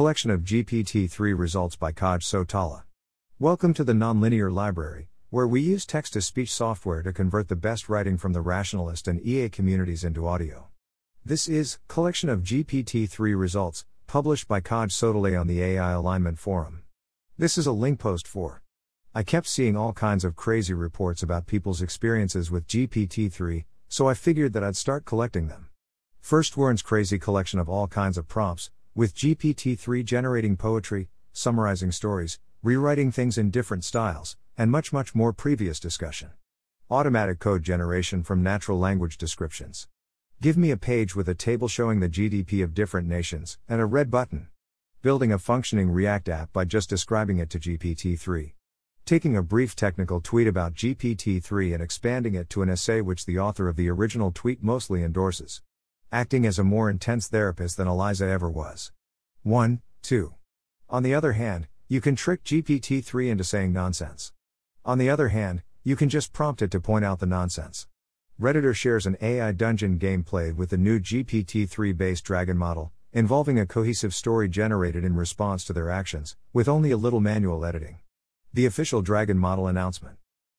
Collection of GPT-3 results by Kaj Sotala. Welcome to the Nonlinear Library, where we use text-to-speech software to convert the best writing from the rationalist and EA communities into audio. This is Collection of GPT-3 results, published by Kaj Sotala on the AI Alignment Forum. This is a link post for. I kept seeing all kinds of crazy reports about people's experiences with GPT-3, so I figured that I'd start collecting them. First gwern's crazy collection of all kinds of prompts, with GPT 3 generating poetry, summarizing stories, rewriting things in different styles, and much, much more previous discussion. Automatic code generation from natural language descriptions. Give me a page with a table showing the GDP of different nations, and a red button. Building a functioning React app by just describing it to GPT 3. Taking a brief technical tweet about GPT 3 and expanding it to an essay which the author of the original tweet mostly endorses acting as a more intense therapist than Eliza ever was. 1. 2. On the other hand, you can trick GPT 3 into saying nonsense. On the other hand, you can just prompt it to point out the nonsense. Redditor shares an AI dungeon gameplay with the new GPT 3 based Dragon model, involving a cohesive story generated in response to their actions, with only a little manual editing. The official Dragon model announcement.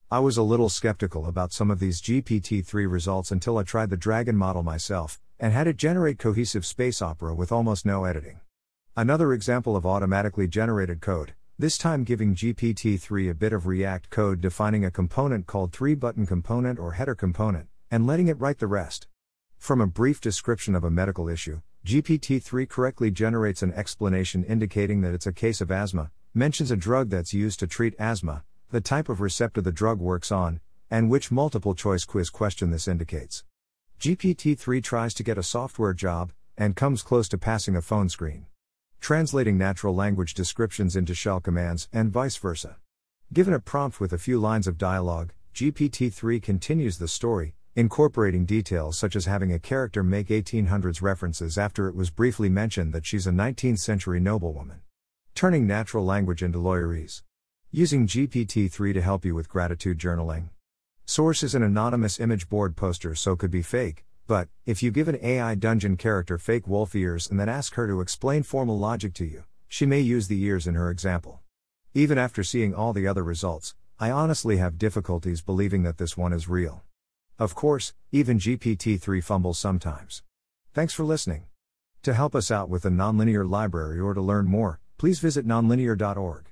I was a little skeptical about some of these GPT 3 results until I tried the Dragon model myself, and had it generate cohesive space opera with almost no editing. Another example of automatically generated code, this time giving GPT 3 a bit of React code defining a component called 3 button component or header component, and letting it write the rest. From a brief description of a medical issue, GPT 3 correctly generates an explanation indicating that it's a case of asthma, mentions a drug that's used to treat asthma, the type of receptor the drug works on, and which multiple choice quiz question this indicates. GPT 3 tries to get a software job, and comes close to passing a phone screen. Translating natural language descriptions into shell commands, and vice versa. Given a prompt with a few lines of dialogue, GPT 3 continues the story, incorporating details such as having a character make 1800s references after it was briefly mentioned that she's a 19th century noblewoman. Turning natural language into lawyerese. Using GPT 3 to help you with gratitude journaling. Source is an anonymous image board poster so could be fake, but, if you give an AI dungeon character fake wolf ears and then ask her to explain formal logic to you, she may use the ears in her example. Even after seeing all the other results, I honestly have difficulties believing that this one is real. Of course, even GPT 3 fumbles sometimes. Thanks for listening. To help us out with the Nonlinear Library or to learn more, please visit nonlinear.org.